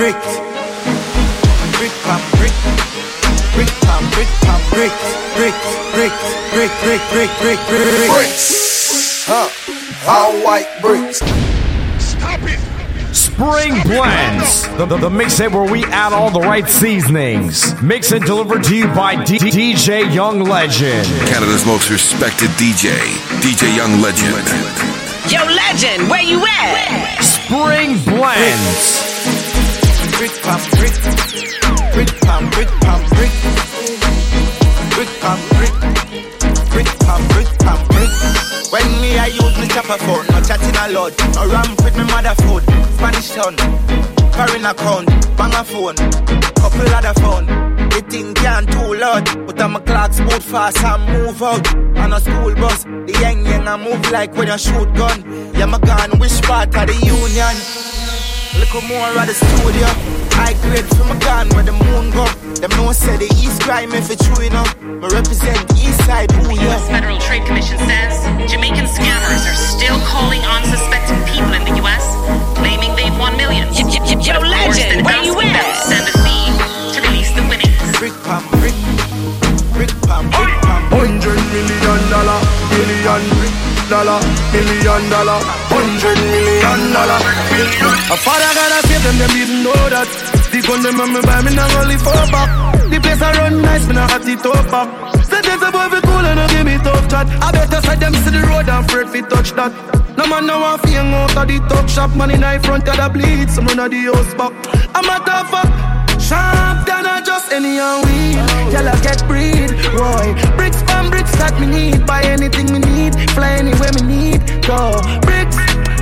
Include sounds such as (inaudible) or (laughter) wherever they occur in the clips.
brick. Brick pam brick. Brick pam brick pam brick. Brick, brick, brick, brick, brick, brick, brick, brick. Bricks. Huh. All white bricks. Stop it! Spring Blends, the, the, the mixtape where we add all the right seasonings. Mixed and delivered to you by D- DJ Young Legend. Canada's most respected DJ, DJ Young Legend. Yo, legend, where you at? Spring Blends. Brick pam brick. Brick pam brick pam brick. Brick pam brick. Brick pam brick pam brick. When me I use me chopper phone, no chatting a lot. No ramp with me mother food. Spanish town, foreign account, bang a phone, couple other phone. The thing can't too loud, but I'm a clock fast and move out. On a school bus, the young young I move like when you shoot gun. Yeah, my gun, which part of the union? Look more at the studio. High grade from my gun where the moon go. Them no say the east crime if it's true enough. Me represent the east side, ooh The U.S. Federal Trade Commission says Jamaican scammers are still calling on unsuspecting people in the U.S., claiming they've won millions. Yo, yo, legend, where you at? send a fee to release the winnings. Brick pam dollar, million dollar, hundred million dollar. A father gotta save them, them didn't know that. The gun them on me buy me not only four back. The place I run nice, me not hot it up back. Say there's a boy fi cool and give me tough chat. I better side them to the road and afraid fi touch that. No man no want fi hang out of the talk shop. Man in the front of the bleed, some run of the house back. I'm a tough fuck. Sharp than a just any and weed. Y'all get breed, me need. Buy anything me need. Fly anywhere me need. Go. Bricks,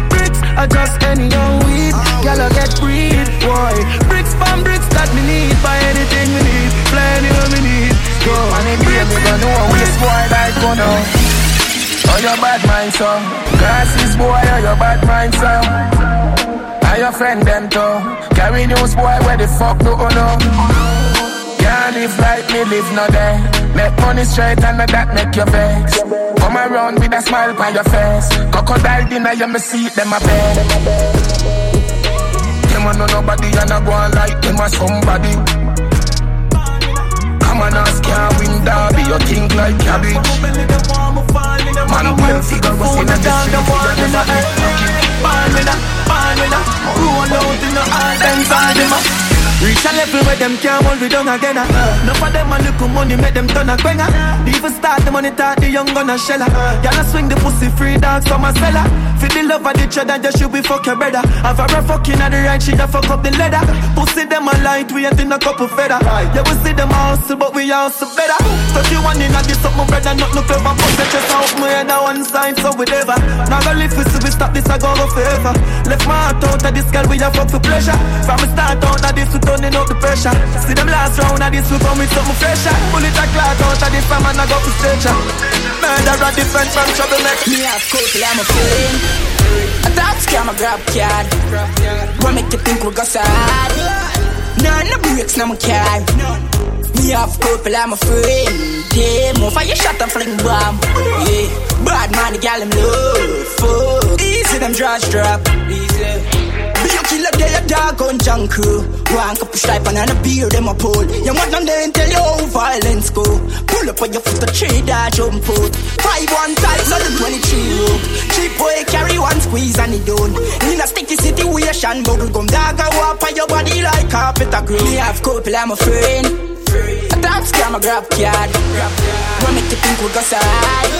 bricks, I just any and weed. Y'all get breed, boy. Bricks from bricks that me need. Buy anything me need. Fly anywhere me need. Go. And if you me don't know which boy like go now Oh your bad mind son Glasses boy oh your bad mind son And your friend them too Carry news boy where the fuck do you know Can't live like me live no day Make money straight and that make you vex Come around with a smile on your face Crocodile dinner you me see them a bed Them a know nobody and a go on like them a somebody Come on, ask can't win derby. You think like cabbage. Man, well figure was in the street. You never get lucky. Born with a, born with a Roll out in the hard and Zaldima Reach a level where them can't hold me down again uh. Enough of them a look money make them turn a quenga Even start the money talk the young gun a shella. Y'all swing the pussy free dogs from a seller. For the love of the cheddar just should be fuck your brother Have a fucking at the right she a fuck up the leather. Pussy them a light we ain't in a couple feather. Yeah we see them hustle but we hustle better. So you want in a this up my brother not no clever. Pussy just out my head on one side so we never. Now go live we see we stop this I go go forever. Left my heart out of this girl we a fuck for pleasure. From the start out of this we turning up the pressure See them last round of this we come with something fresher Bullet a clot out of this time and I go for stretcher Murderer different from troublemaker Me have couple, I'm a feeling. A top scam, a grab card. What make you think we go sad? None no breaks, no my car. Me have couple, I'm a friend. Yeah, move for your shot and fling bomb. Yeah, bad man, the gal him love. Fuck. Easy, them draws drop. Easy. Be a killer, they a dog on junk crew. One cup of stripe and a beer, them a pull. You want them then tell you how violence go. Pull up on your foot, a tree that jump out. Five one times, nothing 23 rope. Cheap boy carry one squeeze and it done. In a sticky situation, bubble gum dog, I walk on your body like carpet a grow. Me have couple, I'm a friend. A top scam, a grab card. What make you think we go side?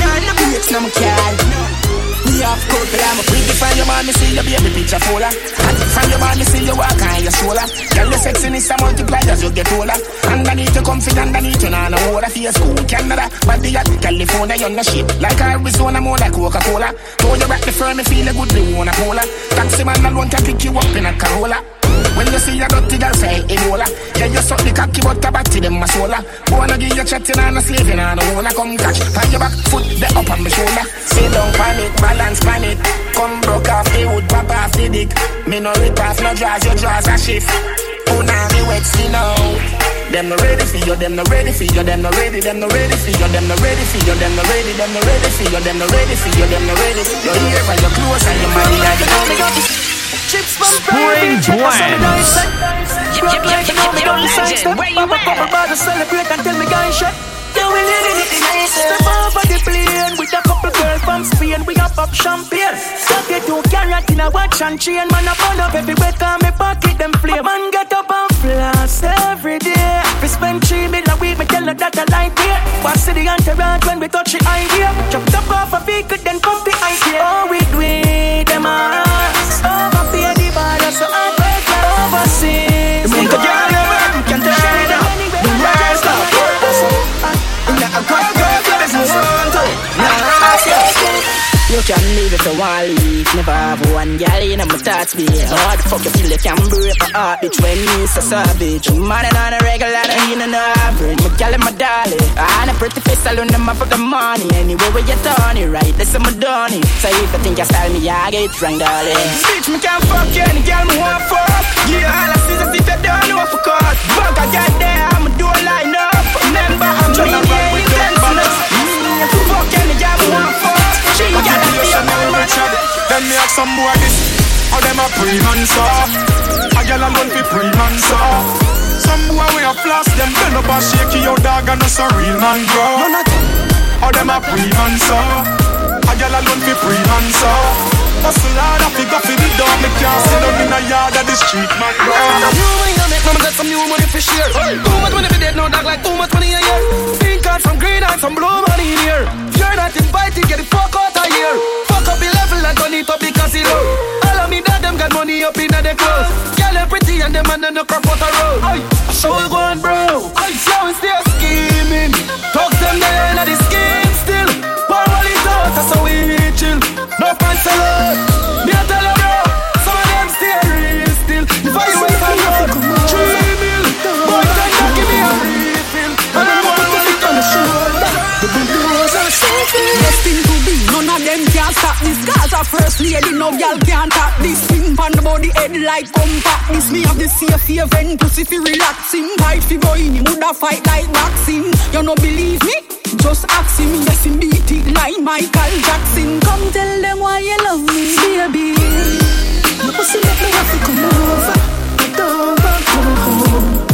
None of breaks, no my Me have but I'm a We define your man, me see your baby picture fuller. And from your man, me see you walk on your shoulder. Girl, your sexiness a multiply as you get older. Underneath you comfy, underneath you nah no water. Face school, Canada, body at California, you're no shape. Like Arizona, more like Coca-Cola. Throw you back the firm, me feel a good, they wanna polar. Taxi man alone can pick you up in a Corolla. When you see a dirty girl say Ebola. Yeah, you suck the cocky but body them a sola Wanna give you chatting and a slaving and a wanna come catch? Pan your back foot, the up on my shoulder. Sit down pan it, balance pan it Come broke off the wood, pop off the dick. Me no rip off, no draws, your draws a shift now me wet skin out them no ready for you, them no ready for you, them no ready, them no ready for you, them no ready for you, them no ready, them no ready for you, them no ready for you, them no ready. Your ear and your clothes and your money and your chips from Spring Blend. Where you at? Celebrate until me guys shut. Yeah, we living it nice. Step over the plane with a couple girls from Spain. We got pop champagne. Thirty-two carat in a watch and chain. Man, I burn up everywhere. Cause me pocket them flame. Man, get up and floss every day. We spend three mil a week. Me tell her that I like it. Watch the entourage when we touch the idea. Chop up off a vehicle, then pump the idea. Oh, we do it, them ass. Overpay the can leave if you want leave Never have one gal in my thoughts be Hard. The fuck you feel you can break my heart Bitch when you so savage. Man and on a regular ain't an average. My gal and my darling I a pretty face alone them for the money. Anyway where you turn it right Listen my done it So if you think you style me I get wrong darling. Bitch me can't fuck you any gal me want fuck. Yeah all I see is if you don't know for cause. Fuck I got there I'ma do a line up. Remember I'm me yeah intense Fuck any gal me want fuck She got then me ask some boy this. How them a pre-man so A girl alone fi pre-man so Some boy we a floss them Bend up and shake your dog and us a real man bro. How them a pre-man so A girl alone fi pre-man so Hustle hard a fi go fi the dog. Me can't see none in a yard of the street man bro. New money I make, mama got some new money for share. Too much money for dead, no dog like too much money a year. Pink card from green and some blue money in here. You're not invited, get the fuck out of here. Fuck up the level and turn it up the casino All of me that them got money up in the clothes. Girl they pretty and them man no crop out a road So we going bro. Now we still scheming. Talk them there in the scheme that's how we chill. No pants alone Me a tell you bro Some of them stay real still. If I wait for road Three mil Boy try to give me a refill. And I want to sit on the shoulder The bulldozer shaking Destined to be, none of them can stop this Cause a first lady, no girl can't tap this Swing pan the body head like compact This me have the safe haven, pussy fi relaxing Fight fi go in, woulda fight like boxing You no believe me? Just ask him, yes him beat it like Michael Jackson Come tell them why you love me, baby Your pussy make me have to come over Don't back home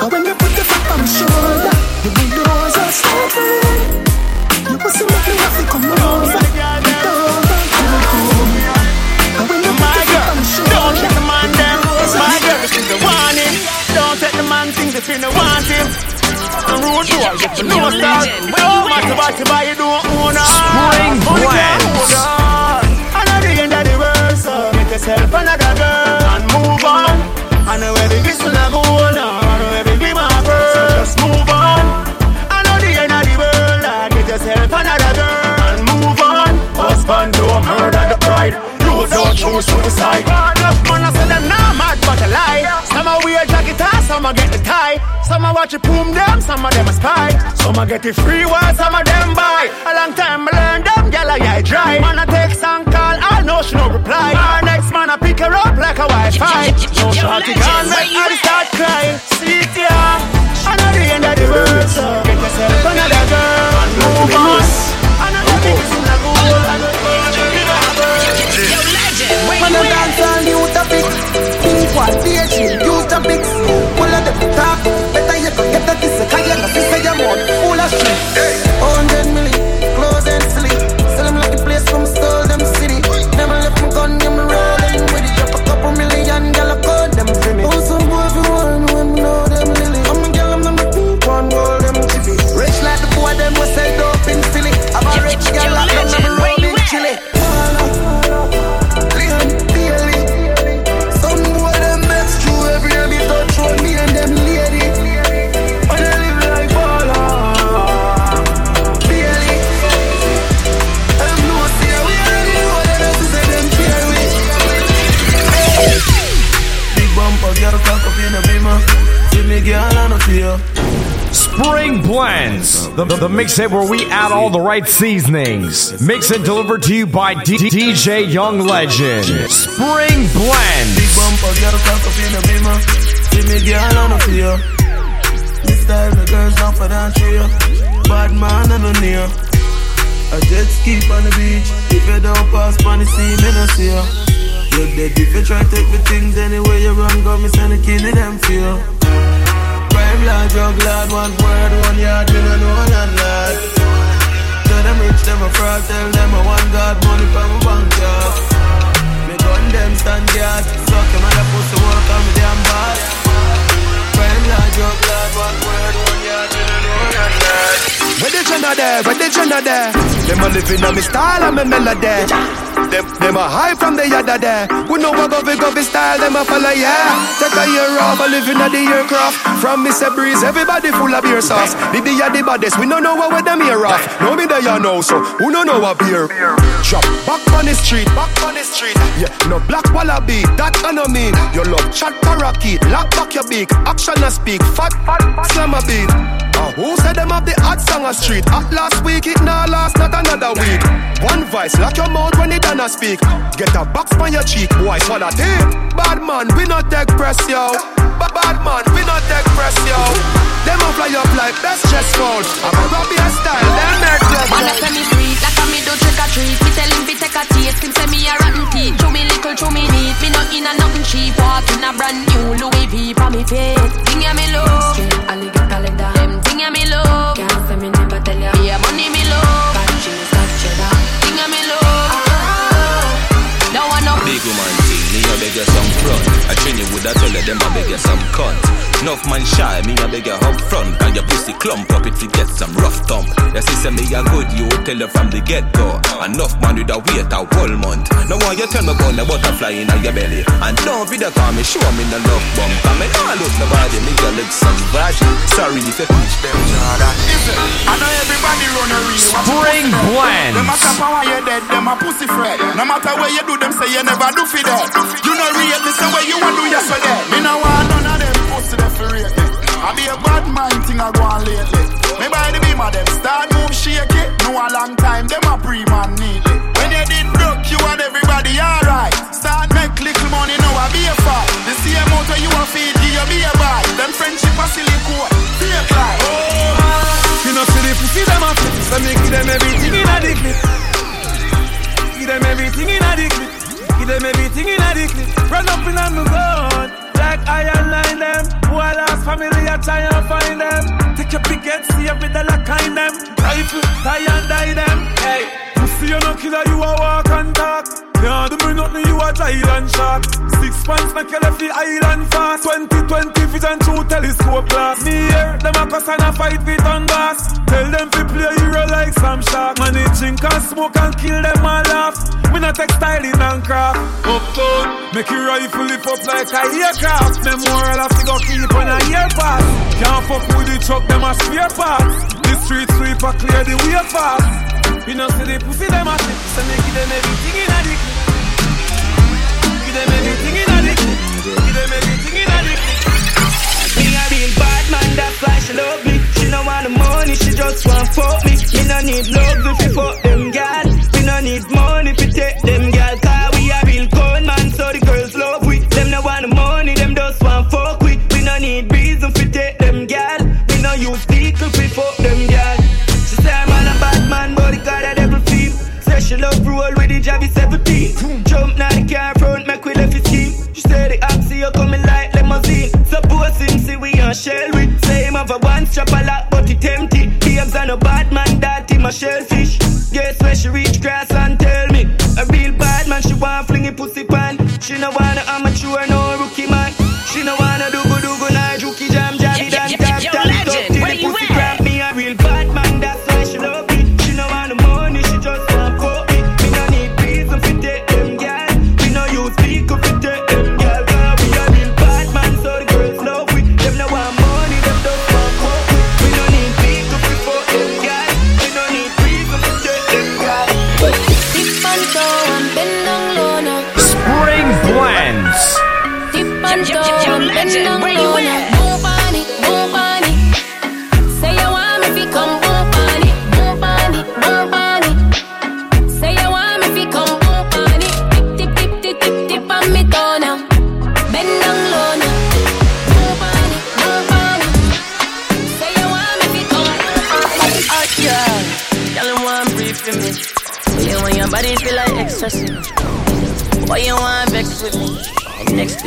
And when you put your foot on my shoulder The bulldozer stopping Your pussy make me have to come over Don't back home And when you put your foot on my shoulder Don't let the man them. My girl, this is the warning. Don't let the man think that you don't want him. The road door, if you know that. No matter what you buy, you don't own her. Spring Only can Blends. hold her. And at the end of the world, so get yourself another girl and move on. I know the whistle a go on, where the give my girl. So just move on. I know the end of the world, get yourself another girl and move on. Husband, don't murder the pride. You don't choose suicide. Enough man, I them nah mad, but a lie. Some a get the tie. Some a watch it boom them, some of them a spy. Some a get it free while some of them buy. A long time I learn them, gyal a yeah dry. Man a text and call, I know she no reply. Our next man a pick her up like a Wi-Fi. No shorty gone, make her start crying. See it yeah. I know the end of the world, so get yourself another girl move on. I know the things in the goal, I know the things Think what DH utopics All of them talk Better you go get the kiss Cause you know this is your mouth Full of shit. Hundred million oh, the, the, the mixtape where we add all the right seasonings. Mix and delivered to you by D- DJ Young Legend. Spring Blend. This time the girls not for that trio. Bad man near. A jet ski on the beach. If you don't pass the sea, me no see ya. you dead if you try take the things anyway you run, go me send a them you. Crime lord, drug lord, one word, one yard, me no know none lad. Tell them rich, them a fraud, tell them I want God money from a bank, yeah. Me gun them stand guard, suck them and I pussy work on me damn bad. Crime lord, drug lord, one word, one yard, none lad. Where the Jenna there, where the Jenna there? Them a living on me style and me melody. Them, them a high from the yada there. We know what govy govy style, them a follow, yeah. Take a year off, a living at the aircraft. From Mr. Breeze, everybody full of beer sauce. The the the baddest, we don't know what with them here off. No me there you know, so who don't know what beer? Drop back on the street, back on the street. Yeah, no black wallaby, that I know me. You love chat parakeet, lock back your beak, action a speak, fat, fat slam a beat. Uh, who said them have the hot song a street? At last week, it now last, not another week. One vice, lock your mouth when it done a speak. Get a box on your cheek, boy, swallow tape. Bad man, we not take press, yo. But bad man, we not take press, yo. Them a fly up like best chest fold. I'm a Robbie style, them make love. Man, I say me sweet, like a me do trick or treat. Me tell him fi take a taste, him say me a rotten teeth. Chew me little, chew me neat. Me not in a nothing cheap. Walk in a brand new Louis V for me feet. Thing ya me low, straight alligator leather. Big woman thing, me a beg you some front. I train you with a you them a beg you some cunt. Enough man shy, me a beg you up front. And your pussy clump up if you get some rough thump. Your sister me a good, you tell her from the get go. Enough man with a wait a whole month. Now why you tell me about the butterfly in your belly? And don't be the call me, show me the love bump. Cause me nah look nobody, me a look some virgin. Sorry if you teach them Jordan. I know everybody run a real Spring blends. Them a on why you dead, them a pussy fret. No matter where you do, them say you never do for that. You know real, say where you want to do yesterday. Me no want none of them for rate. I be a bad mind thing I go on lately. Me buy the beam of them, start move shake it. No a long time, them a pre-man neatly. When you did broke, you and everybody alright. Start make little money, now I be a fight. The same where you a feed, give you be a buy. Them friendship a silly code, fake like. Oh. You know, see the pussy them a flip, so me give them everything in a the clip. Give them everything in a the clip. Give them everything in a the clip. Run up in on the gun, like iron line them. Who I lost family, I try and find them. Take your big head, see every dollar kind them. Rifle, tie and die them. Hey, pussy you no killer, you a walk and talk. Yeah, do me nothing, you a giant shark. Six pants, make you left the island fast. 2020 vision through telescope glass. Me and a fight with on gas. Tell them to play hero like some shark. Drink and smoke and kill them all laugh. We not textiling and craft. Uptown, make your rifle lift up like a aircraft. Memorial have to go keep on a year pass. Can't fuck with the truck, them a spare parts. The street sweeper clear the way fast. We not see the pussy them a shit, so me give them everything in a dick. Give them everything in a dick. Give them everything man, that's why she love me. She no want the money, she just want fuck me. Me no need love if you fuck them gal. We no need money if you take them gal. Cause we a real cold man, so the girls love we. Them no want the money, them just want fuck we. We no need reason if you take them gal. We no use people if we fuck them gal. She say I'm a bad man, but the God a devil feel. Say she love roll with the Javi 17. Jump now the car front, make we left his scheme. She say the oxy you coming like limousine. Suppose him see we on shell with. Him have a one strap a lot, but it empty. Games and a bad man that him a shellfish. Guess where she reach grass and tell me. A real bad man, she want fling it pussy pan. She no wanna amateur,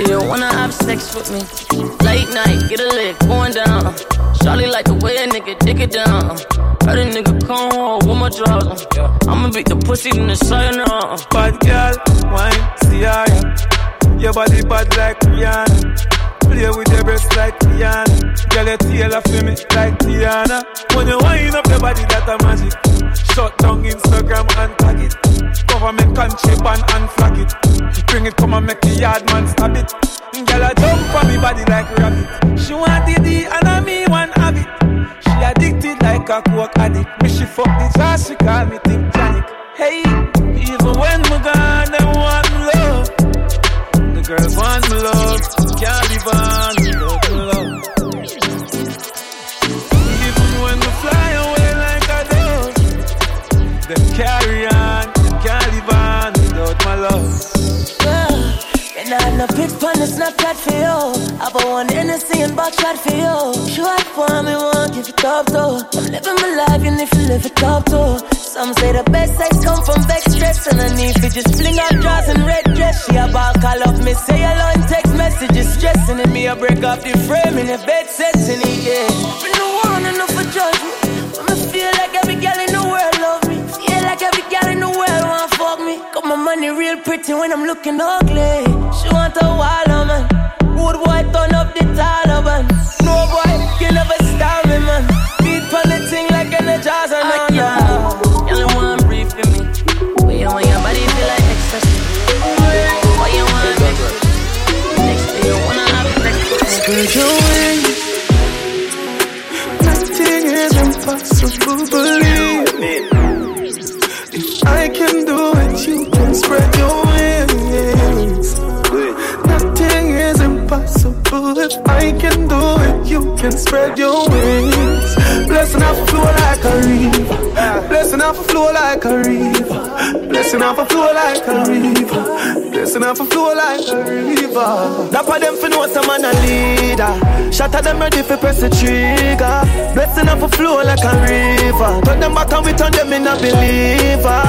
You, wanna have sex with me. Late night, get a lick, going down. Charlie like the way a nigga dick it down. Heard a nigga come home with my drawers I'ma beat the pussy in the now. Bad girl, wine, see I Your body bad like Rihanna. Play with your breasts like Rihanna. Girl, your tail for me like Tiana. When you wind up your body, that a magic. Shut down Instagram and tag it. Government country ban and flag it. Bring it, come and make the yard man stab it. Girl, I jump on me body like rabbit. She want the D and I me one have it. She addicted like a coke addict. Me she fuck the jazz, she call me Tip Janik. Hey, even when we gone, them want. The girls want me love, can't live on without me love. Even when we fly away like a dove, them carry on, can't live on without my love. And I no pick on the Snapchat for you. I bought one Hennessy and backshot for you. Show for me, won't give it up though. I'm living my life, and if you live it up too. Some say the best sex come from vex stress, and I need to just fling out drawers and red dress. She a ball call up me, say hello and text messages, stressing and me. I break off the frame in the bed setting it, yeah. Me no want enough for judge me, but me feel like every girl in the world love me. Feel like every girl in the world want fuck me. Got my money real pretty when I'm looking ugly. She want a wild can spread your wings. Blessing off a flow like a river. Blessing off a flow like a river. Blessing off a flow like a river. Blessing off a flow like a river. For them for know some man a leader. At them ready for press the trigger. Blessing off a flow like a river. Turn them back and we turn them in a believer.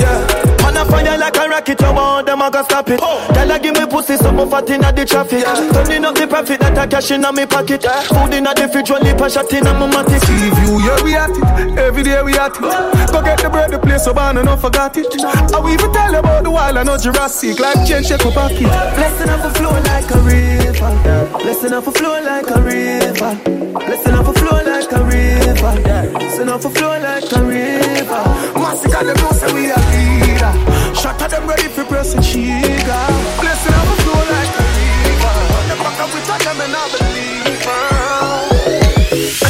Yeah. Man a fire like a rocket, you want them I go stop it. Oh. Tell her give me pussy, some fat inna the traffic. Turning up the profit that I cash inna me pocket. Food inna the fridge, one lip a shot inna my matic. See you, yeah we at it. Every day we at it. Go get the bread, the place so bad and not forgot it. I will even tell you about the wild I know Jurassic. Like chain shake up pocket. Blessing off a flow like a river. Blessing off a flow like a river. Blessing off a flow like a river. Blessing off a flow like a river. Massacre know say we a leader. Shot at them ready for press the trigger. Blessing off a flow like a river. The back of we touch them and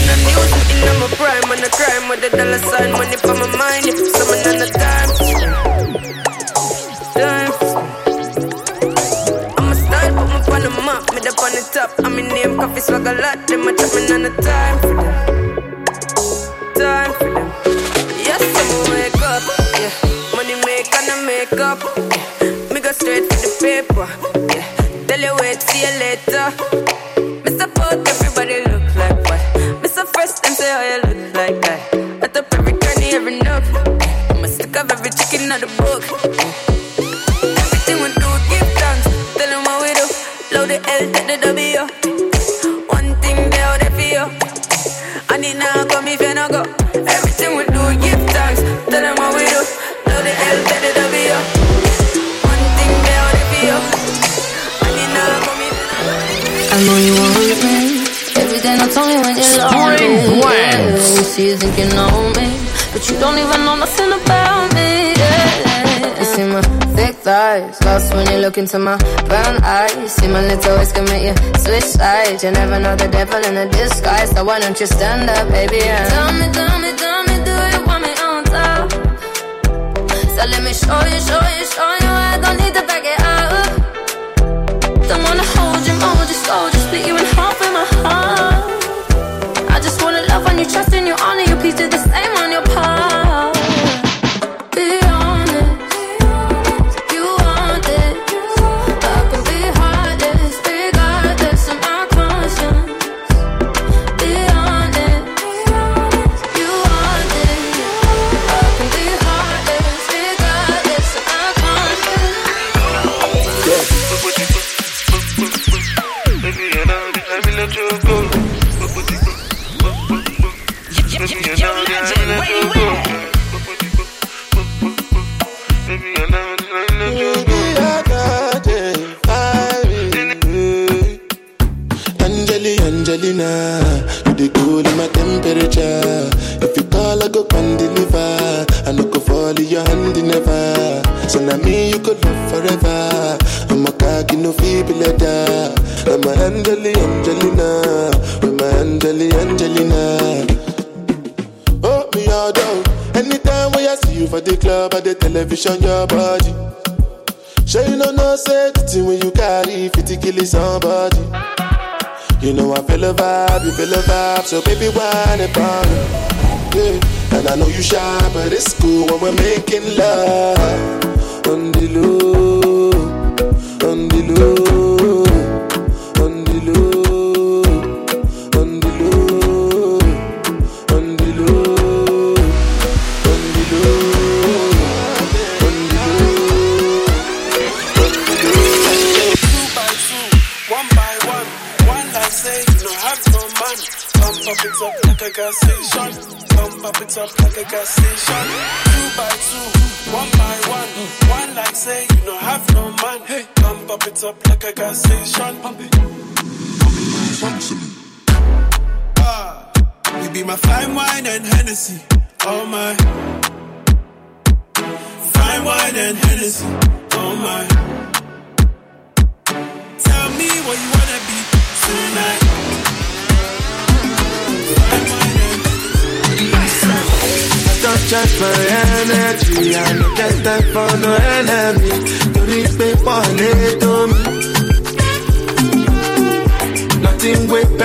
the music in my prime and the crime with the dollar sign money for my mind. If it's someone on the time, time. I'm a style, put me on the map, me up on the top. I'm in name, coffee swag a lot. Them a me on the time for them, and up. Yeah. Me go straight for the paper, yeah. Tell you wait, see you later. Me support everybody look like what? Me so first them say how you look like that. At up every granny, every nook. I'm a stick of every chicken out the book. Think you know me, but you don't even know nothing about me. Yeah. You see my thick thighs, lost when you look into my brown eyes. See my little ways can make you switch sides. You never know the devil in a disguise, so why don't you stand up, baby? And tell me, tell me, tell me, do you want me on top? So let me show you, show you, show you. I don't need to back it up. Don't wanna hold you, mold you, slow, just split you in half in my heart. Love on you, trust in you, honor you, please do the same on your part. Television, your body. Sure you know no safety when you carry 50 kill somebody. You know I feel a vibe, you feel a vibe, so baby about it. Yeah. And I know you shy, but it's cool when we're making love on the low,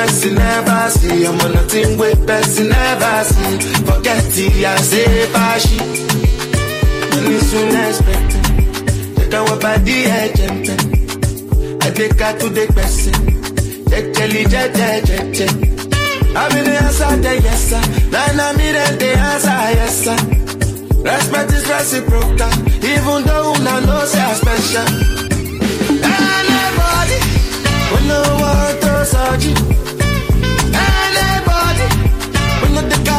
person never see, ọmọ nothing wey person never see. Forget eh, it, eh, eh. I say fashi. Money soon expected, jẹ́ káwọn bá dí ẹ̀jẹ̀ mpẹ́. Ẹ̀dẹ́ka tó dé gbẹ̀sẹ̀, jẹ́jẹ́lì jẹ́jẹ́ jẹ́jẹ́. I'm in the answer, the yes sir. Now I'm in the answer, yes sir. Respect is reciprocal, even though I know say I'm special. Anybody, we no want to search you. I can't.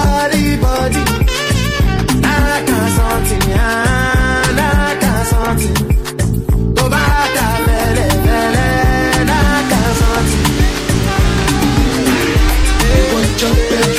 Jump back,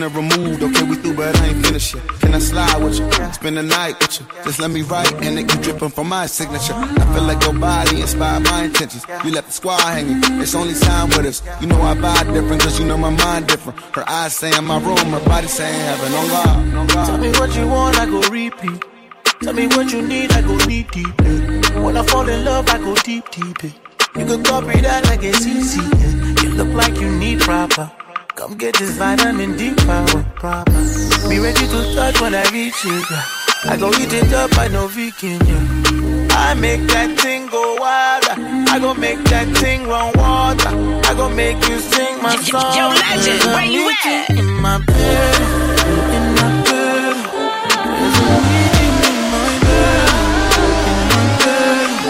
Dinner removed, okay, we through, but I ain't finished yet. Can I slide with you? Spend the night with you. Just let me write, and it keep dripping from my signature. I feel like your body inspired my intentions. You left the squad hanging, it's only time with us. You know I vibe different, cause you know my mind different. Her eyes saying my room, her body saying heaven. On God. Tell me what you want, I go repeat. Tell me what you need, I go deep, deep. eh. When I fall in love, I go deep, deep. eh. You can copy that like it's easy. You look like you need proper. Come get this vitamin D power proper. Be ready to touch when I reach it. I go eat it up, I know vegan. Yeah. I make that thing go wild. I go make that thing run water. I go make you sing my song. yo, legend, where you at? In my bed, in my bed. There's a meaning in my bed, in my bed.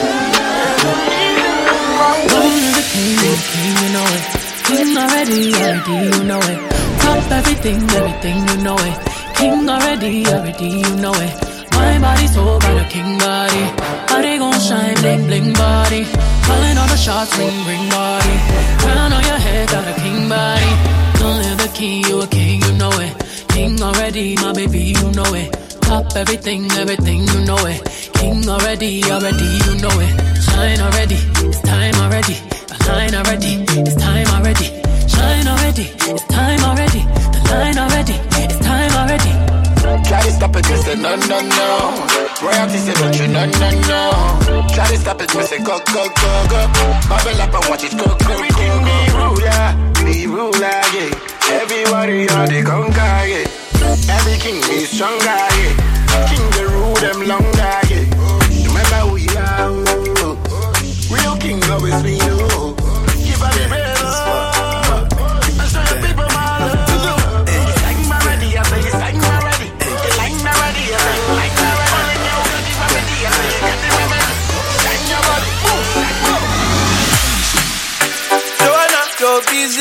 Only the king, the king, you know it. King already, already, you know it. Top everything, everything, you know it. King already, already, you know it. My body so got a king body. Body gon' shine, bling, bling body. Calling all the shots, ring, ring body. Crown on your head, got a king body. Don't live the king, you a king, you know it. King already, my baby, you know it. Top everything, everything, you know it. King already, already, you know it. Shine already, it's time already. The line already, it's time already. Shine already, it's time already. The line already, it's time already. Try to stop it, me say no, no, no. Royalty say don't you, no, no, no. Try to stop it, me say go, go, go, go. Bubble up and watch it go, go, go, go. The ruler, the ruler, yeah. Everybody are the conquer, yeah. Every king be stronger, yeah. King the rule them longer, yeah. Remember who you are. oh. Real king always be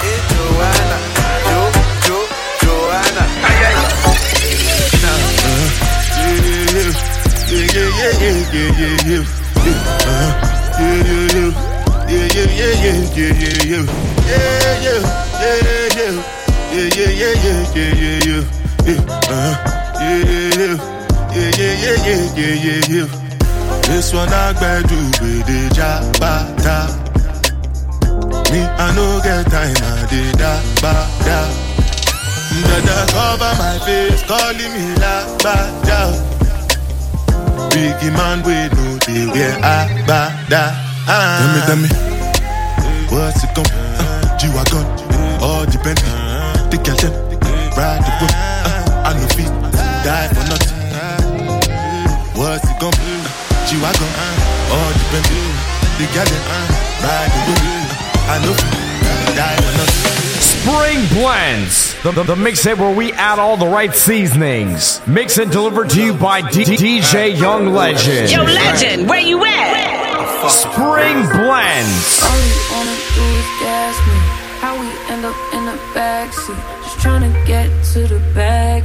Joanna, Jo, Jo, Joanna. Yeah, yeah, yeah, yeah, yeah, yeah, yeah. Yeah, yeah, yeah. Yeah. This one I gotta do with the jabata. Me, I no get time, I did da ba da. Dada cover my face, calling me la ba da. Biggie man, we know they wear a ba da. Tell me, tell me, what's it gon' uh, G-Wagon, all depend The kitchen, ride the whip uh, I no feet, die for nothing What's it gon' uh, G-Wagon, all depend The kitchen, ride the whip uh, I no feet, die for Spring Blends, the, the, the mixtape where we add all the right seasonings. Mix and delivered to you by D- DJ Young Legend. Yo, legend, where you at? Spring Blends. All you wanna do is gas me. How we end up in the backseat. Just trying to get to the bag.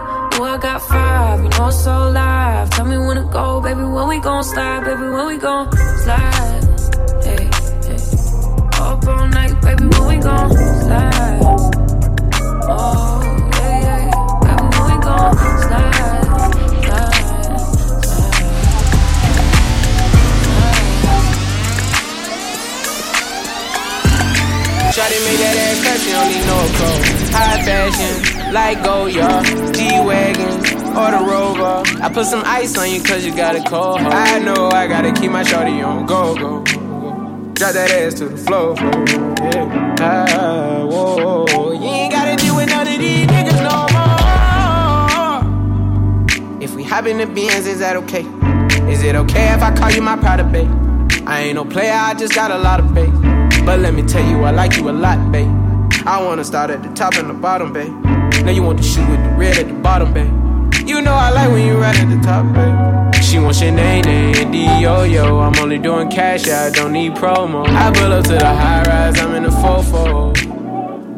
I got five, you know it's so live. Tell me when to go, baby. When we gon' slide, baby. When we gon' slide. Hey, hey. Up all night, baby. When we gon' slide. Oh, yeah, yeah. Baby, when we gon' slide. Shawty made that ass she don't need no clothes. High fashion, like Goya, G-Wagon, or the Rover. I put some ice on you cause you got a cold heart. I know I gotta keep my shawty on go, go. Drop that ass to the floor. Yeah. Ah, whoa. You ain't gotta deal with none of these niggas no more. If we hop in the Benz, is that okay? Is it okay if I call you my pride babe? I ain't no player, I just got a lot of faith. But let me tell you, I like you a lot, babe. I wanna start at the top and the bottom, babe. Now you want the shoe with the red at the bottom, babe. You know I like when you right at the top, babe. She wants your name, name, D-O-Yo. I'm only doing cash, I don't need promo. I pull up to the high rise, I'm in the fofo.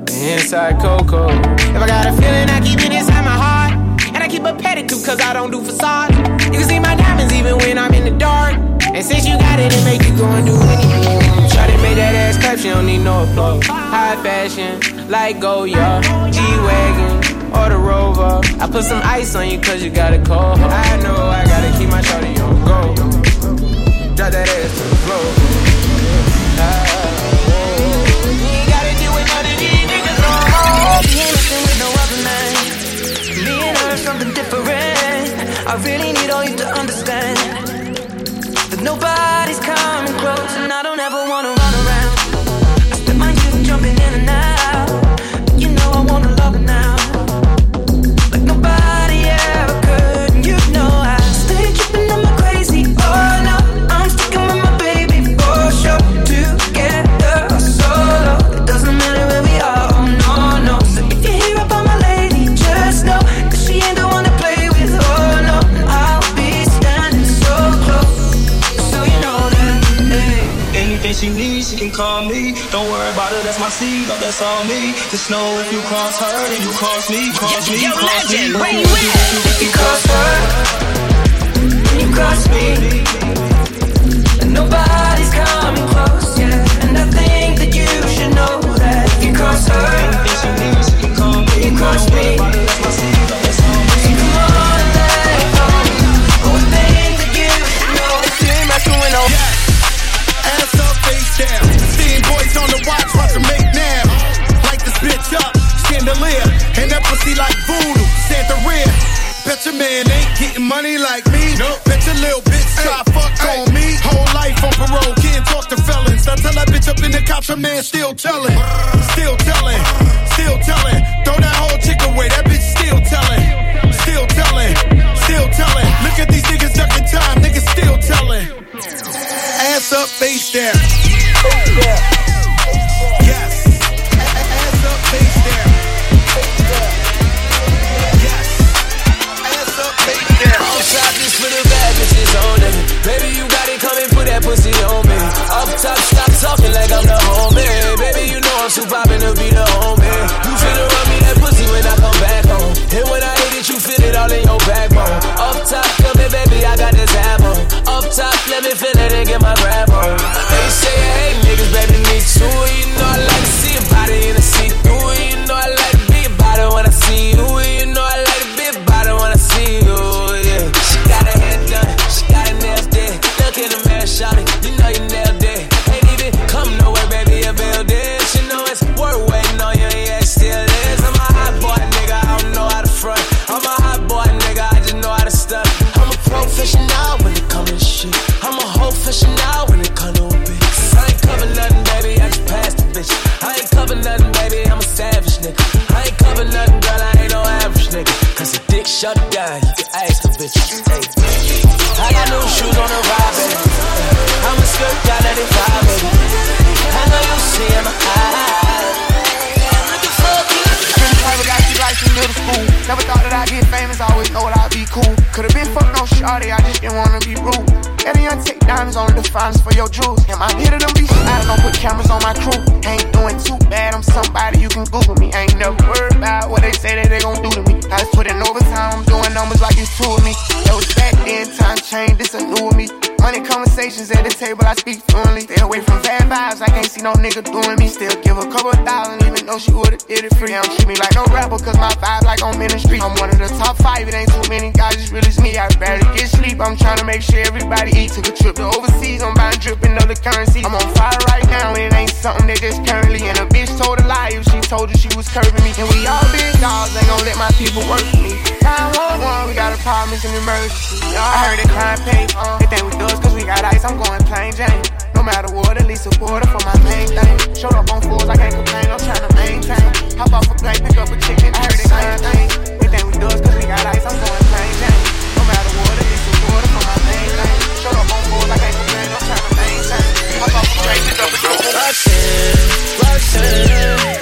Inside Coco. If I got a feeling, I keep it inside my heart. And I keep a pedicure, cause I don't do facade. You can see my diamonds even when I'm in the dark. And since you got it, it make you go and do anything. Shawty made that ass clap, she don't need no applause. High fashion, like Goya, G-Wagon, or the Rover. I put some ice on you cause you got a cold. I know I gotta keep my shawty on go. Drop that ass to the floor. That's all me. Just know if you cross her, then you cross me, cross me, yo, cross legend, me. where you at? If you cross her, When you cross me, and nobody's coming close, yeah. And I think that you should know that if you cross her, you cross me. So come on, let go. One thing that you should know. You ain't messing with no Ass up, face down. Seeing boys on the watch, watch them make chandelier. And that pussy like voodoo, Santería. Bet your man ain't getting money like me. Nope. Bet your little bitch try fuck on me. Whole life on parole, can't talk to felons. I tell that bitch up in the cops, her man still telling. Still telling, still telling. Throw that whole chick away, that bitch still telling. Still telling, still telling. Look at these niggas ducking time, niggas still telling. Ass up, face down. Yes. For your jewels. And my hitter them be sliding, don't put cameras on my crew. Ain't doing too bad, I'm somebody you can Google me. Ain't never worried about what they say that they gon' do to me. I just put in overtime, I'm doing numbers like it's two of me. That was back then, time changed, this a new of me. Money conversations at the table, I speak fluently. Stay away from bad vibes, I can't see no nigga doing me. Still give a couple thousand, even though she would've did it free. They don't treat me like no rapper, cause my vibe like on ministry. I'm one of the top five, it ain't too many guys as real as me. I barely get sleep, I'm trying to make sure everybody eat. Took a trip to overseas, I'm buying drip in other currency. I'm on fire right now, and it ain't something that just currently. And a bitch told a lie if she told you she was curving me. And we all big dogs, ain't gon' let my people work for me. Uh-huh. 911, we got a problem, it's an emergency. I heard they crime pay, they think we thugs cause we got ice, I'm going plain Jane. No matter what, at least a quarter for my main thing. Showed up on fools, I can't complain, I'm trying to maintain. Hop off a plane, pick up a chicken, I heard they crime thing. They think we thugs cause we got ice, I'm going plain Jane. No matter what, at least a quarter for my main thing. Showed up on fools, I can't complain, I'm trying to Roxanne, Roxanne,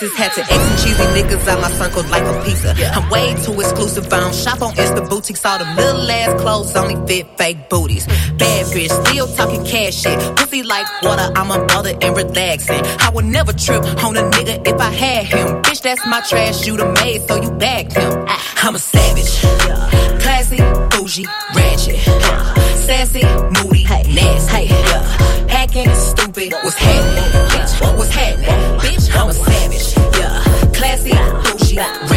pieces. Had to X and cheesy niggas out my circle like a pizza. I'm way too exclusive. I don't shop on Insta boutiques. All them little ass clothes only fit fake booties. Bad bitch, still talking cash shit. Pussy like water, I'm a mother and relaxing. I would never trip on a nigga if I had him. Bitch, that's my trash. You the maid, so you bagged him. Ah. I'm a savage. Classy, bougie, ratchet. Sassy, moody, nasty. Hacking, stupid. What's happening? Bougie,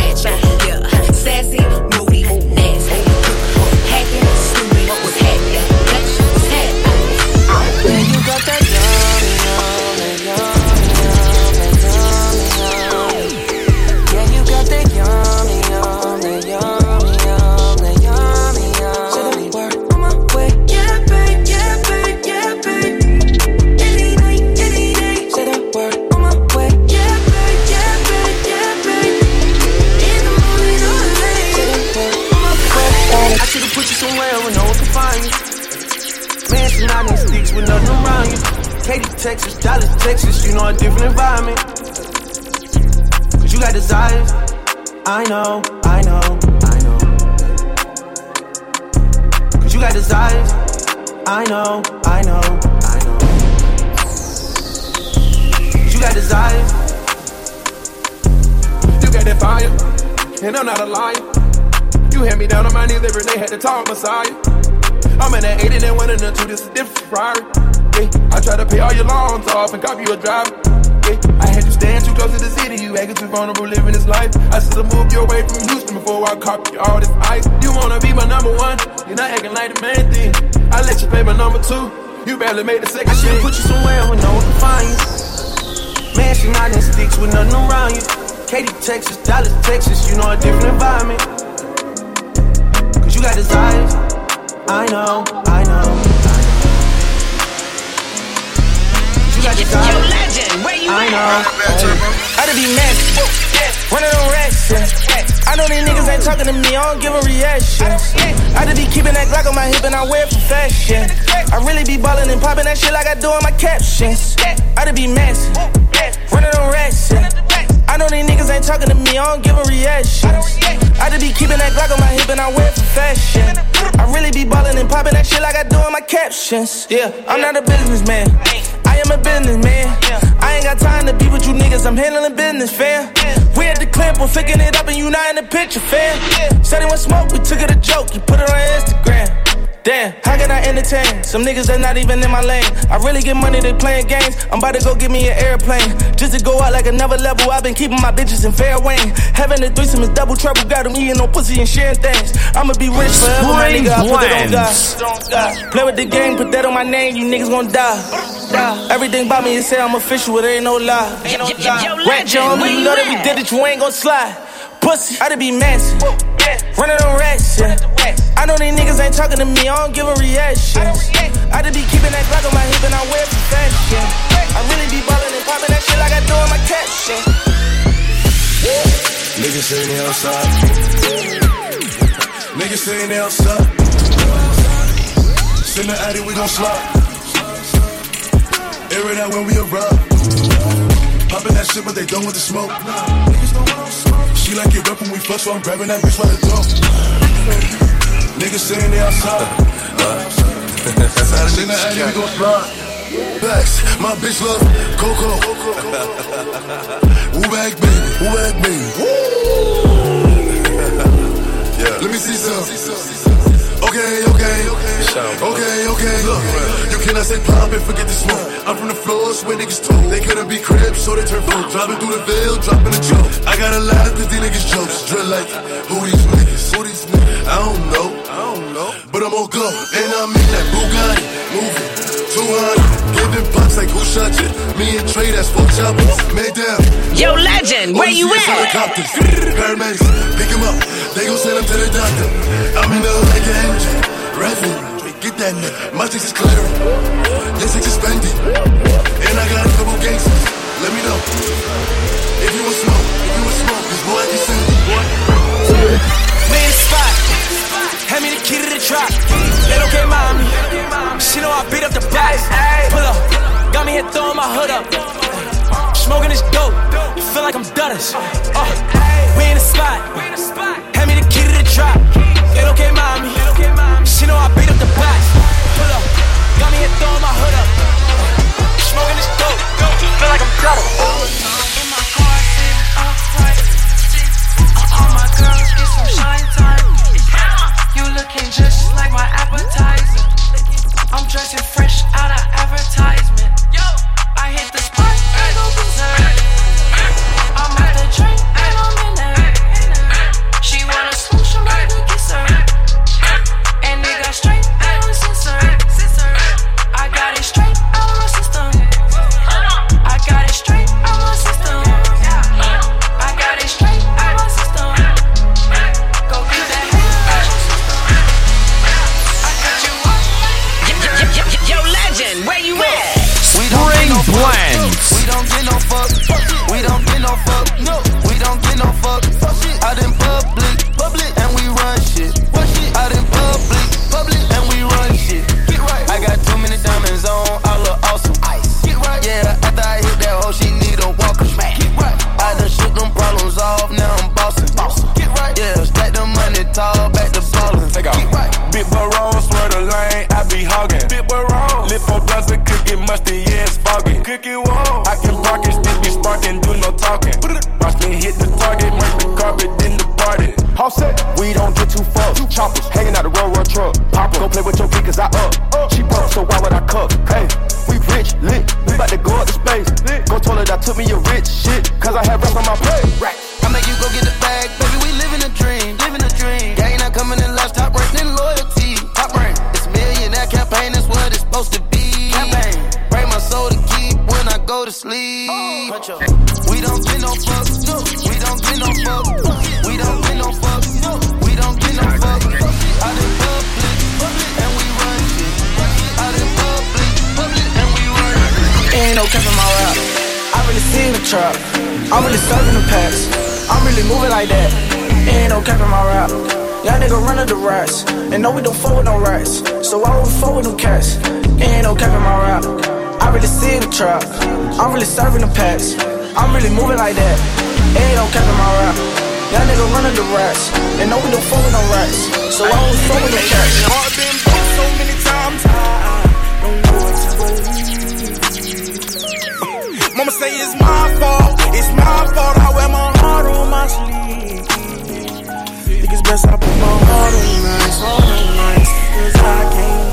Texas, Dallas, Texas, you know a different environment. Cause you got desires. I know, I know, I know. Cause you got desires. I know, I know, I know. Cause you got desires. You got that fire, and I'm not a liar. You had me down on my knees every day, had to talk Messiah. I'm in that 80 and one and the two, this is different Ferrari. Yeah, I try to pay all your loans off and cop you a driver. Yeah, I had you stand too close to the city, you acting too vulnerable living this life. I should've moved you away from Houston before I cop you all this ice. You wanna be my number one, you're not acting like the main thing. I let you pay my number two, you barely made the second I should've put you somewhere where no one can find you. Mansion out in sticks with nothing around you. Katy, Texas, Dallas, Texas, you know a different environment. Cause you got desires. I know, I know. Cause you legend, where you I at? know. I be messy. Running on racks, yeah. I know these niggas ain't talking to me, I don't give a reaction. I to be keeping that Glock on my hip and I wear it for fashion. I really be ballin' and popping that shit like I do on my captions. I to be messy. Running on racks, yeah. I know these niggas ain't talking to me, I don't give a reaction. I to be keeping that Glock on my hip and I wear it for fashion. I really be ballin' and popping that shit like I do on my captions. Yeah, I'm not a businessman. I am a businessman. I ain't got time to be with you niggas, I'm handling business, fam. We at the clip, we're flicking it up and you not in the picture, fam. Said it was smoke, we took it a joke, you put it on Instagram. Damn, how can I entertain some niggas that not even in my lane? I really get money, they playing games. I'm about to go get me an airplane just to go out like another level. I've been keeping my bitches in fair wayne. Having a threesome is double trouble. Got them eating no pussy and sharing things. I'ma be rich forever, my Spring nigga. I put it on Blends. God. Play with the game, put that on my name. You niggas gon' die. die. Everything about me is say I'm official. It ain't no lie. Ain't no lie. Rat you on you know that we did it. You ain't gon' slide. Pussy, I to be messy. Running on racks, yeah. I know these niggas ain't talking to me, I don't give a reaction. I to be keeping that Glock on my hip and I wear it fashion. I really be ballin' and popping that shit like I do on my caption. Niggas say they outside. Niggas say they outside. Send the addy, we gon' slide. Air it out when we arrive. Poppin' that shit, but they don't want the smoke. She like it rough when we fuck, so I'm grabbing that bitch by the throat. Niggas saying they outside. Send the addy, we gon' slide. Facts, my bitch love Coco. Who back, baby? Who back, baby? (laughs) yeah. Let me see some. Okay, okay, okay, okay. Look, you cannot say pop and forget the smoke. I'm from the floors where niggas talk. They couldn't be cribs, so they turn folk. Driving through the veil, dropping a joke. I got a lot of these niggas jokes. Drill like, who these niggas? Who these niggas? I don't know. But I'm on go, and I'm in that Bugatti, moving 200, giving pops like who shot you? Me and Trey, that's four choppers, made down. Yo, legend, where you at? Helicopters, paramedics, pick him up. They gon' send him to the doctor. I'm in the hood like an engine. Get that nigga, my chicks is clearing. Your six is spending, and I got a couple gangsters. Let me know if you want smoke, if you want smoke, cause boy I can send you. Me the key to the trap. They don't get mommy. She know I beat up the box. Pull up. Got me here throwing my hood up. Smoking this dope. feel like I'm Duttish. Uh, we in the spot. Hand me the key to the drop. It okay, mommy. She know I beat up the back. Pull up. Got me here throwing my hood up. Smoking this dope. Feel like I'm Duttish. Ain't no cap in my rap. I really seen the trap. I'm really serving the packs. I'm really moving like that. Ain't no cap in my rap. Y'all nigga running the rats. And no, we don't fuck with no rats. So I don't fuck with no cats. Ain't no cap in my rap. I really see the trap. I'm really serving the packs. I'm really moving like that. Ain't no cap in my rap. Y'all nigga running the rats. And no, we don't fuck with no rats. So I don't fuck with no cats. Heart been so many times. I don't know what to believe. Say it's my fault. It's my fault. I wear my heart on my sleeve. Think it's best I put my heart on ice, on ice. Cause I can't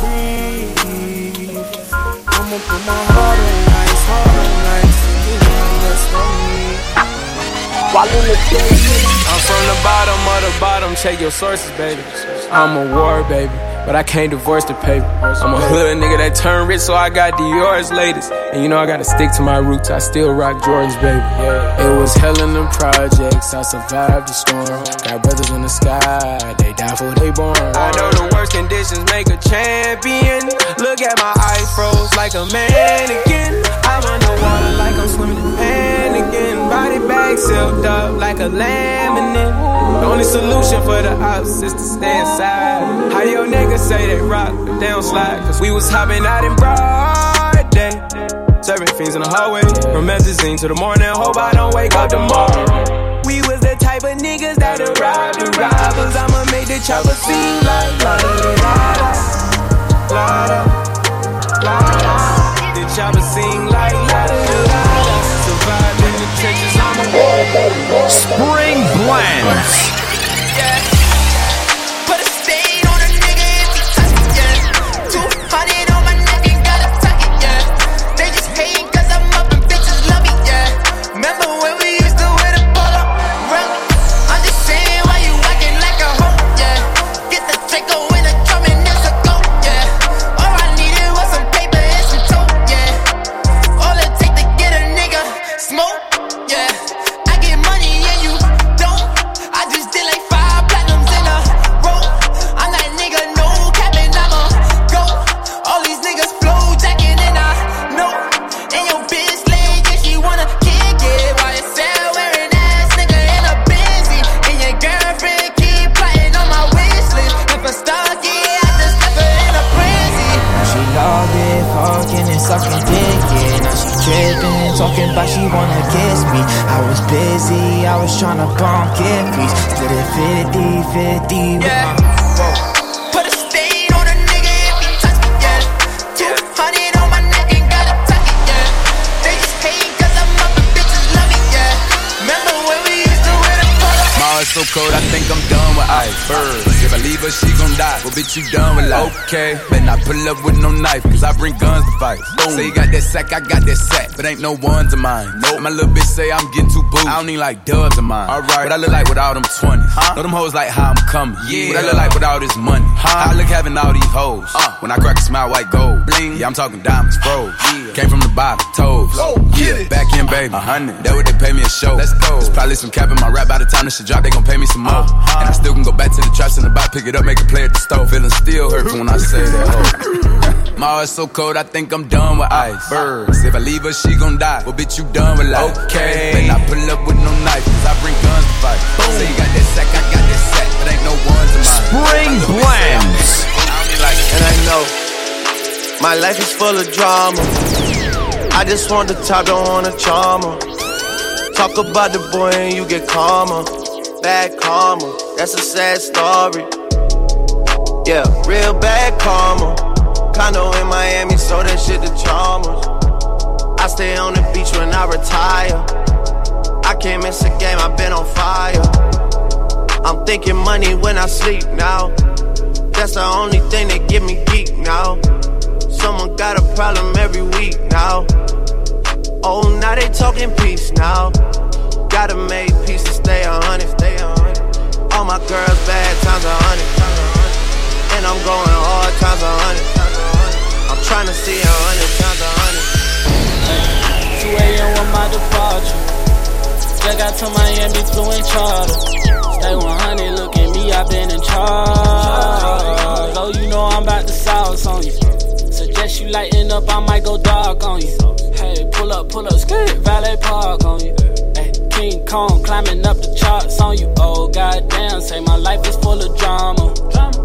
breathe. I'ma put my heart I'm from the bottom of the bottom, check your sources, baby. I'm a war, baby, but I can't divorce the paper. I'm a hood nigga that turned rich, so I got Dior's latest. And you know I gotta stick to my roots, I still rock Jordans, baby. It was hell in the projects, I survived the storm. Got brothers in the sky, they die for they born. I know the worst conditions make a champion. Look at my eyes froze like a mannequin. I'm underwater like I'm swimming in panicking. Body bag sealed up like a laminate. The only solution for the ops is to stay inside. How your niggas say they rock, but they don't slide. Cause we was hopping out in broad day. Serving fiends in the hallway. From Messaging to the morning, hope I don't wake up tomorrow. We was the type of niggas that rob the robbers. I'ma make the chopper sing like la la da la da. Chopper sing like sack, I got that sack, but ain't no ones of mine. Nope. My little bitch say I'm getting too booed. I don't need like dubs of mine. Alright, but I look like with all them 20s. Huh? Know them hoes like how I'm coming. Yeah. What I look like with all this money. Huh? How I look having all these hoes. Uh. When I crack a smile, white gold. Bling. Yeah, I'm talking diamonds, froze. Yeah. Came from the bottom, toes. Oh, yeah, back in, baby. A hundred. That what they pay me a show. Let's go. There's probably some cap in my rap by the time this shit drop, they gon' pay me some more. Uh-huh. And I still can go back to the traps in the back, pick it up, make a play at the stove. Feeling still hurt when I say that. Oh. (laughs) My heart's so cold, I think I'm done with ice. Birds, if I leave her, she gon' die. Well, bitch, you done with life. Okay. Better I pull up with no knife, cause I bring guns to fight. Boom. Say you got that sack, I got that sack, but ain't no ones of mine. Spring blends. And I know my life is full of drama. I just want the top, don't wanna charmer. Talk about the boy and you get calmer. Bad karma, that's a sad story. Yeah, real bad karma. Condo in Miami, so that shit the charmers. I stay on the beach when I retire. I can't miss a game, I've been on fire. I'm thinking money when I sleep now. That's the only thing that get me geek now. Someone got a problem every week now. Oh, now they talking peace now. Gotta make peace to stay a hundred, stay a hundred. All my girls bad times a hundred. And I'm going hard times a hundred. To see a hundred times a hundred. 2 a.m. with my departure. Just got to Miami, flew in charter. Stay 100, look at me, i been in charge. Though you know I'm about to sauce on you. Suggest you lighten up, I might go dark on you. Hey, pull up, pull up, skirt, valet park on you. Hey, King Kong climbing up the charts on you. Oh, goddamn, say my life is full of drama.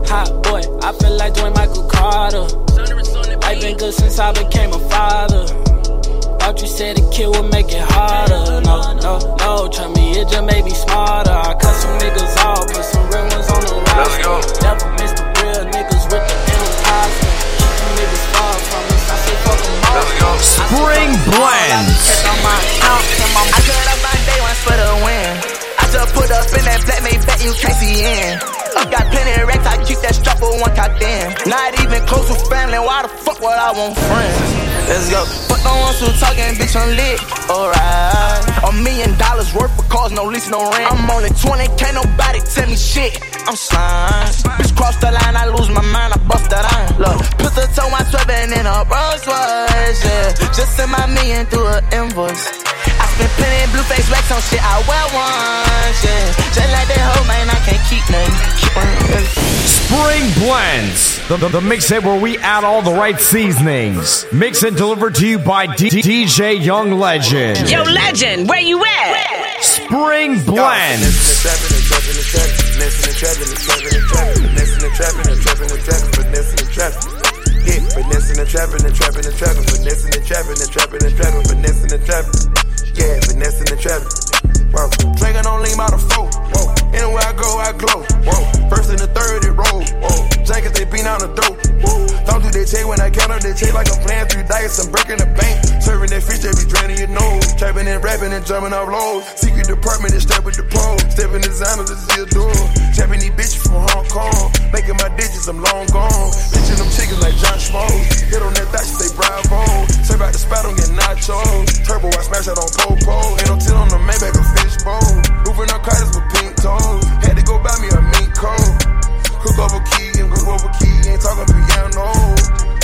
Hot boy, I feel like doing Michael Carter. I've been good since I became a father. Thought you said a kid would make it harder. No, no, no, trust me, it just made me smarter. I cut some niggas off, put some real ones on why the fuck would I want friends? Let's go. Fuck no ones who talking, bitch, I'm lit. Alright. A million dollars worth of cars, no lease, no rent. I'm only 20, can't nobody tell me shit. I'm slime. Bitch, cross the line, I lose my mind, I bust that iron. Look, put the toe, my 12 and in a Rolls Royce, yeah. Just send my million through an invoice. I spent blue face wax on shit I wear once, yeah. Just like that hoe, man, I can't keep nothing. Spring blends. The, the, the mixtape where we add all the right seasonings. Mix and delivered to you by D- DJ Young Legend. Yo, legend, where you at? Spring blends. Yeah, finessing and trapping and trapping and trapping, finessing and trapping and trapping and trapping, finessing and trapping. Yeah, finessing trapping. Whoa. Drinking on lean by the four. Whoa. Anywhere I go, I glow. Whoa. First and the third, it roll. Whoa. Jackets, they beat on the dope. Woo. Don't do they take when I count up, they take like I'm playing three dice. I'm breaking the bank. Serving that fish, they be draining your nose. Trapping and rapping and jumping off lows. Secret department is step with the pole. Stepping designer, this is your door. Trapping these bitches from Hong Kong. Making my digits, I'm long gone. Bitching them chickens like John Schmoes. Hit on that thigh, she say bravo. Serve out the spot, don't get nachos. Turbo, I smash out on Popo. No tin on the Maybach, a fish bowl. Moving up cars with pink toes. Had to go buy me a mink coat. Cook over key and cook over key. Ain't talking piano.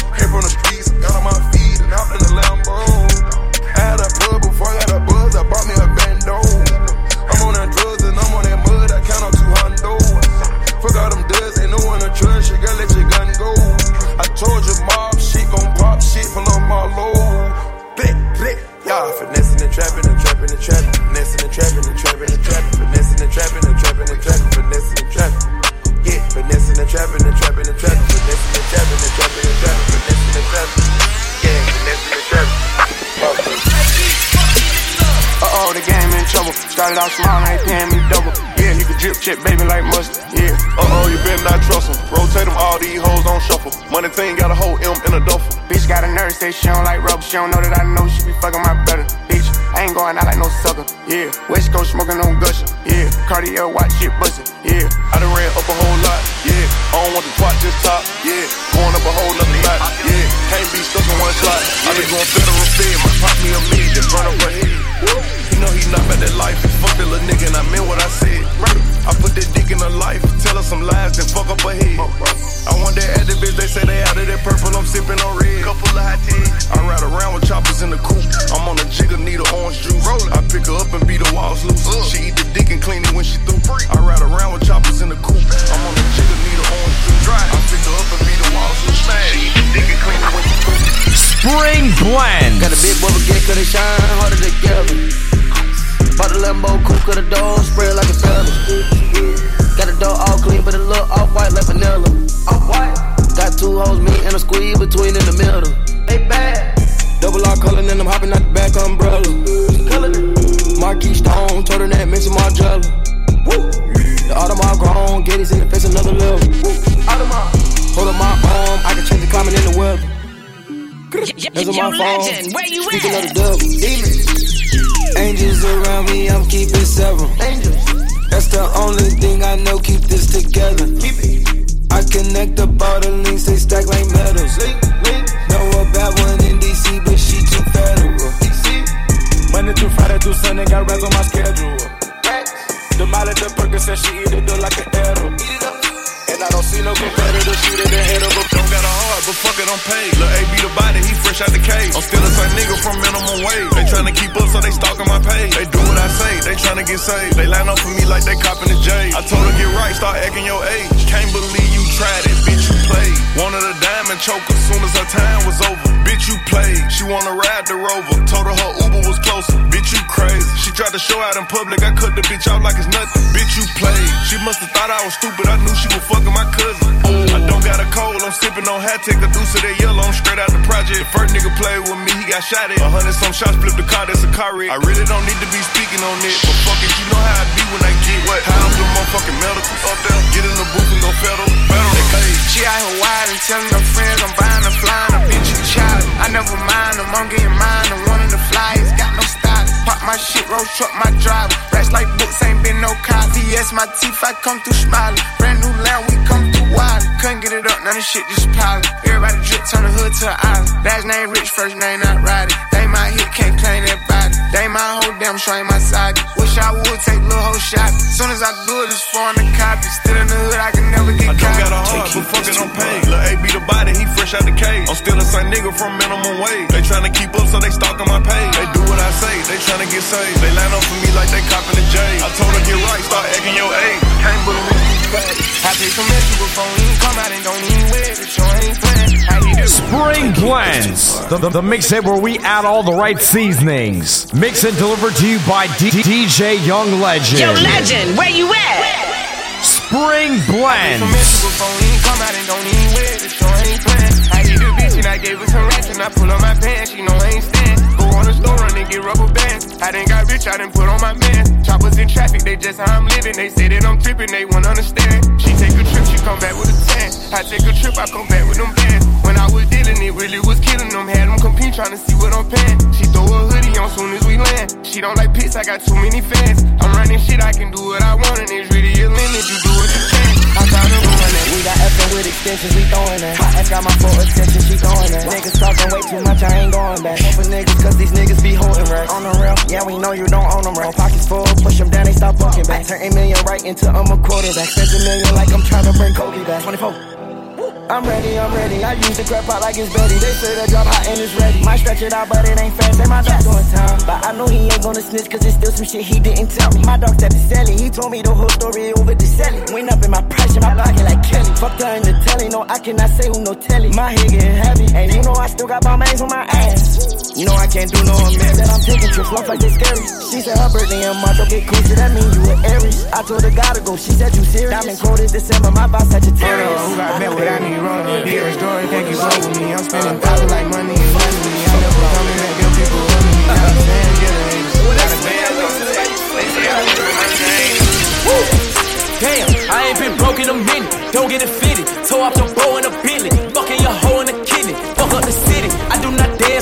That's on my phone. legend, where you at? Speaking at? of the devil, Angels around me, I'm keeping several. Angels. That's the only thing I know, keep this together. Keep it. I connect up all the links, they stack like metals. Know a bad one in DC, but she too federal. Monday through Friday through Sunday, got racks on my schedule. Rats. The Molly, the Percocet, she eat it up like an arrow. And I don't see no competitor shoot in the head of a Don't got a heart, but fuck it, I'm paid. Lil' A be the body, he fresh out the cage. I'm still the same nigga from minimum wage. They tryna keep up, so they stalking my page. They do what I say, they tryna get saved. They line up for me like they copping the J. I told her get right, start acting your age. Can't believe you tried it, bitch, played. Wanted a diamond choker, soon as her time was over. Bitch, you played. She wanna ride the rover. Told her her Uber was closer. Bitch, you crazy. She tried to show out in public. I cut the bitch out like it's nothing. Bitch, you played. She must've thought I was stupid. I knew she was fucking my cousin. I don't got a cold. I'm sipping on hat. Take a deuce of that yellow. I'm straight out the project. The first nigga played with me. He got shot at. A hundred some shots. Flipped the car. That's a car wreck. I really don't need to be speaking on it. But fuck it. You know how I be when I get what? How I'm the motherfucking medical. Up there. Get in the booth and go federal. They paid. She out wild and telling her friends I'm buying a flying a bitch you child. I never mind them, I'm getting mine. I'm one of the flyers, got no style. Pop my shit, roll truck my driver. Rats like books, ain't been no cop. VS my teeth, I come through smiling. Brand new land, we come through wild. Couldn't get it up, none of shit just piling. Everybody drip, turn the hood to an island. Last name rich, first name not Roddy. They my hit, can't claim that body. They my whole damn show ain't my side. Wish I would take little whole shot. Soon as I do it, it's foreign the copy. Still in the hood, I can never get I don't caught. got a heart, but fuck it, I'm paid. Lil' A be the body, he fresh out the cage. I'm still the same nigga from minimum wage. They tryna keep up, so they stalking my page. They do what I say, they tryna get saved. They line up for me like they copping the J. I told her get right, start acting your age. Can't believe you played. I take some extra before we come out and don't even wear it. The ain't playing. How you do? Spring Blends, the, the, the mixtape where we add all the right seasonings. Mix and delivered to you by D- DJ Young Legend. Yo, legend, where you at? Spring Blends. I gave her some racks and I pull on my pants. She know I ain't stand. Go on the store run and get rubber bands. I done got rich, I done put on my man. Choppers in traffic, they just how I'm living. They say that I'm tripping, they won't understand. She take a trip, she come back with a tan. I take a trip, I come back with them bands. When I was dealing, it really was killing them. Had them compete trying to see what I'm paying. She throw a hoodie on soon as we land. She don't like pits, I got too many fans. I'm running shit, I can do what I want, and it's really a limit. You do what you can. I found a woman that We got effing with extensions, we throwing. Hot ass got my full attention, she throwing that. Niggas talking way too much, I ain't going back. Open niggas, cause these niggas be holding racks. On the rail, yeah, we know you don't own them right. Pockets full, push them down, they stop walking back. Turn a million right into I'm a quarterback. Spend a million like I'm trying to bring Kobe back. 24. I'm ready, I'm ready. I use the crap out like it's Betty. They say the drop hot and it's ready. Might stretch it out, but it ain't fast. Say my dog doing time. But I know he ain't gonna snitch, cause it's still some shit he didn't tell me. My dog said the selling. He told me the whole story over the selling. Went up in my price in my pocket like Kelly. Fucked her in the telly. No, I cannot say who no telly. My head getting heavy. And you know I still got Balmains on my ass. You know I can't do no amends. That I'm taking trips, look like they scary. She said her birthday in March, okay, cool. So that mean you an Aries. I told her gotta go. She said you serious. Diamond quoted December, my boss Sagittarius. Who got met what I need wrong? Dear story, thank you roll with me. I'm spending thousands like money and money. I never coming back, them people with me. I'm saying, get a haters. Got a band on the face. They say Damn, I ain't been broke in a minute. Don't get it fitted. Toe off the bow in a Bentley. Fucking your hoe in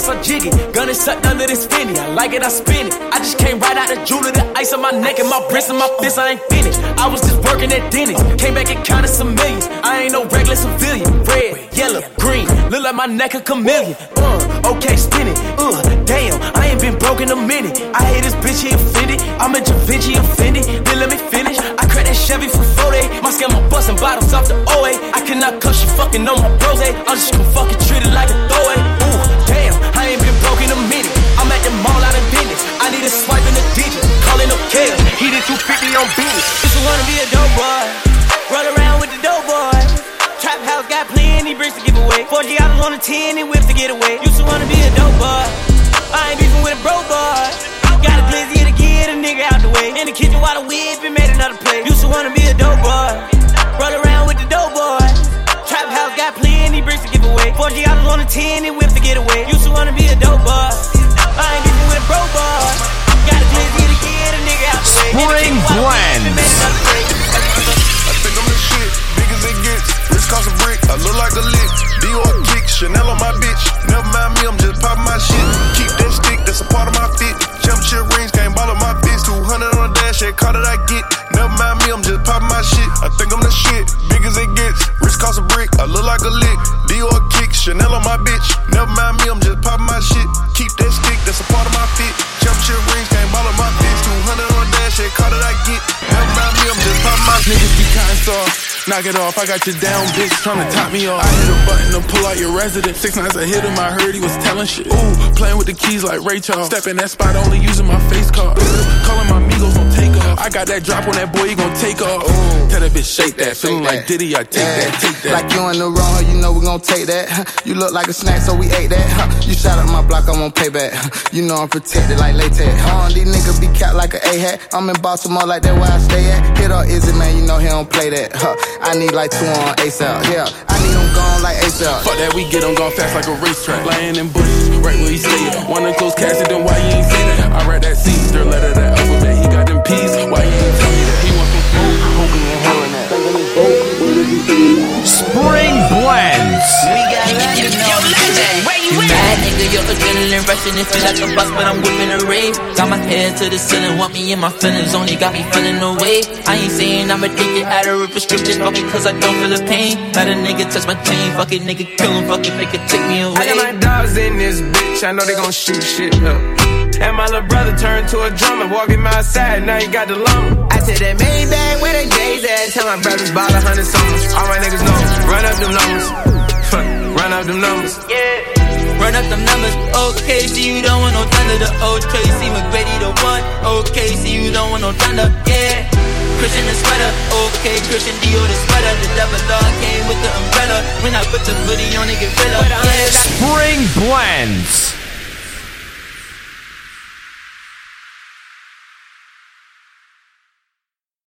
or jiggy. Gun is sucked under this finny. I like it, I spin it. I just came right out the jeweler. The ice on my neck and my wrist and my fist. I ain't finished. I was just working at Denny's. Came back and counted some millions. I ain't no regular civilian. Red, yellow, green. Look like my neck a chameleon. Uh, okay, spin it. Uh, damn, I ain't been broke in a minute. I hate this bitch, he offended. I'm a Da Vinci offended. Then let me finish. I cracked that Chevy for 40. My scam, I'm busting bottles off the OA. I cannot cuss you fucking on my rose. I'm just gonna fucking treat it like a throwaway. Broke in a minute. I'm at the mall out of business. I need a swipe in the digit. Calling up Kale. He did 250 on business. Used to wanna be a dope boy. Run around with the dope boy. Trap house got plenty bricks to give away. 40 dollars on a 10 and whips to get away. Used to wanna be a dope boy. I ain't beefing with a broke boy. Got a glizzy to get a nigga out the way. In the kitchen while the whip and made another play. Used to wanna be a dope boy. Run around with the dope boy. Got plenty bricks to give away. 40 dollars on a 10 and whips to get away. Used to wanna be a dope boy. I ain't with a boy. Got a glizzy to get a nigga out the way. Spring kitchen while the whip and made blends. Cost a brick, I look like a lick. Dior kick, Chanel on my bitch. Never mind me, I'm just popping my shit. Keep that stick, that's a part of my fit. Championship rings, can't ball my fist. 200 on the dash, that car that I get. Never mind me, I'm just popping my shit. I think I'm the shit, big as it gets. Wrist cost a brick, I look like a lick. Dior kick, Chanel on my bitch. Never mind me, I'm just popping my shit. Keep that stick, that's a part of my fit. Cotton. Knock it off, I got you down, bitch, tryna top me off. I hit a button to pull out your resident. Six nights I hit him, I heard he was telling shit. Ooh, playing with the keys like Ray Charles. Step in that spot, only using my face card. Calling my amigos on take off. I got that drop on that boy, he gon' take off. Tell that bitch shake that, feeling like Diddy, I take that, take that. Like you in the wrong, you know we gon' take that. (laughs) You look like a snack, so we ate that. (laughs) You shot up my block, I won't pay back. (laughs) You know I'm protected like latex. Huh? These niggas be capped like an A-hat. I'm in Baltimore like that where I stay at. Hit up Izzy, man, you know he don't play that. huh? I need like two on ASAP. Yeah, I need them gone like ASAP. Fuck that, we get him gone fast like a racetrack. Lying in bushes, right where he stay. Wanna close Cassie, then why you ain't say that? I read that C, third letter, that alphabet. He got them P's, why you ain't tell me that? He want some smoke, hope he ain't hearing that. Spring blends. We Yo, legend, where you, mad, nigga? Your adrenaline rushing. It feel like a bus, but I'm whipping a rave. Got my head to the ceiling, want me in my feelings. Only got me feeling away. I ain't saying I'm addicted, out of prescription. Fuck it, cause I don't feel the pain. Let a nigga touch my chain. Fuck it, nigga, kill him. Fuck it, make it take me away. I away. got my dogs in this bitch, I know they gon' shoot shit up. And my little brother turned to a drummer, walking my side, now he got the lumber. I said that Maybach where the J's at, tell my brothers bought a hundred summers. All my niggas know, run up them numbers. (laughs) run up them numbers. Yeah. Run up them numbers, okay, see you don't want no thunder, the old Tracy McGrady the one, okay, see you don't want no thunder, yeah. Christian the sweater, okay, Christian Dior the sweater, the double dog came with the umbrella. When I put the hoodie on, it get filler, yeah. Spring blends.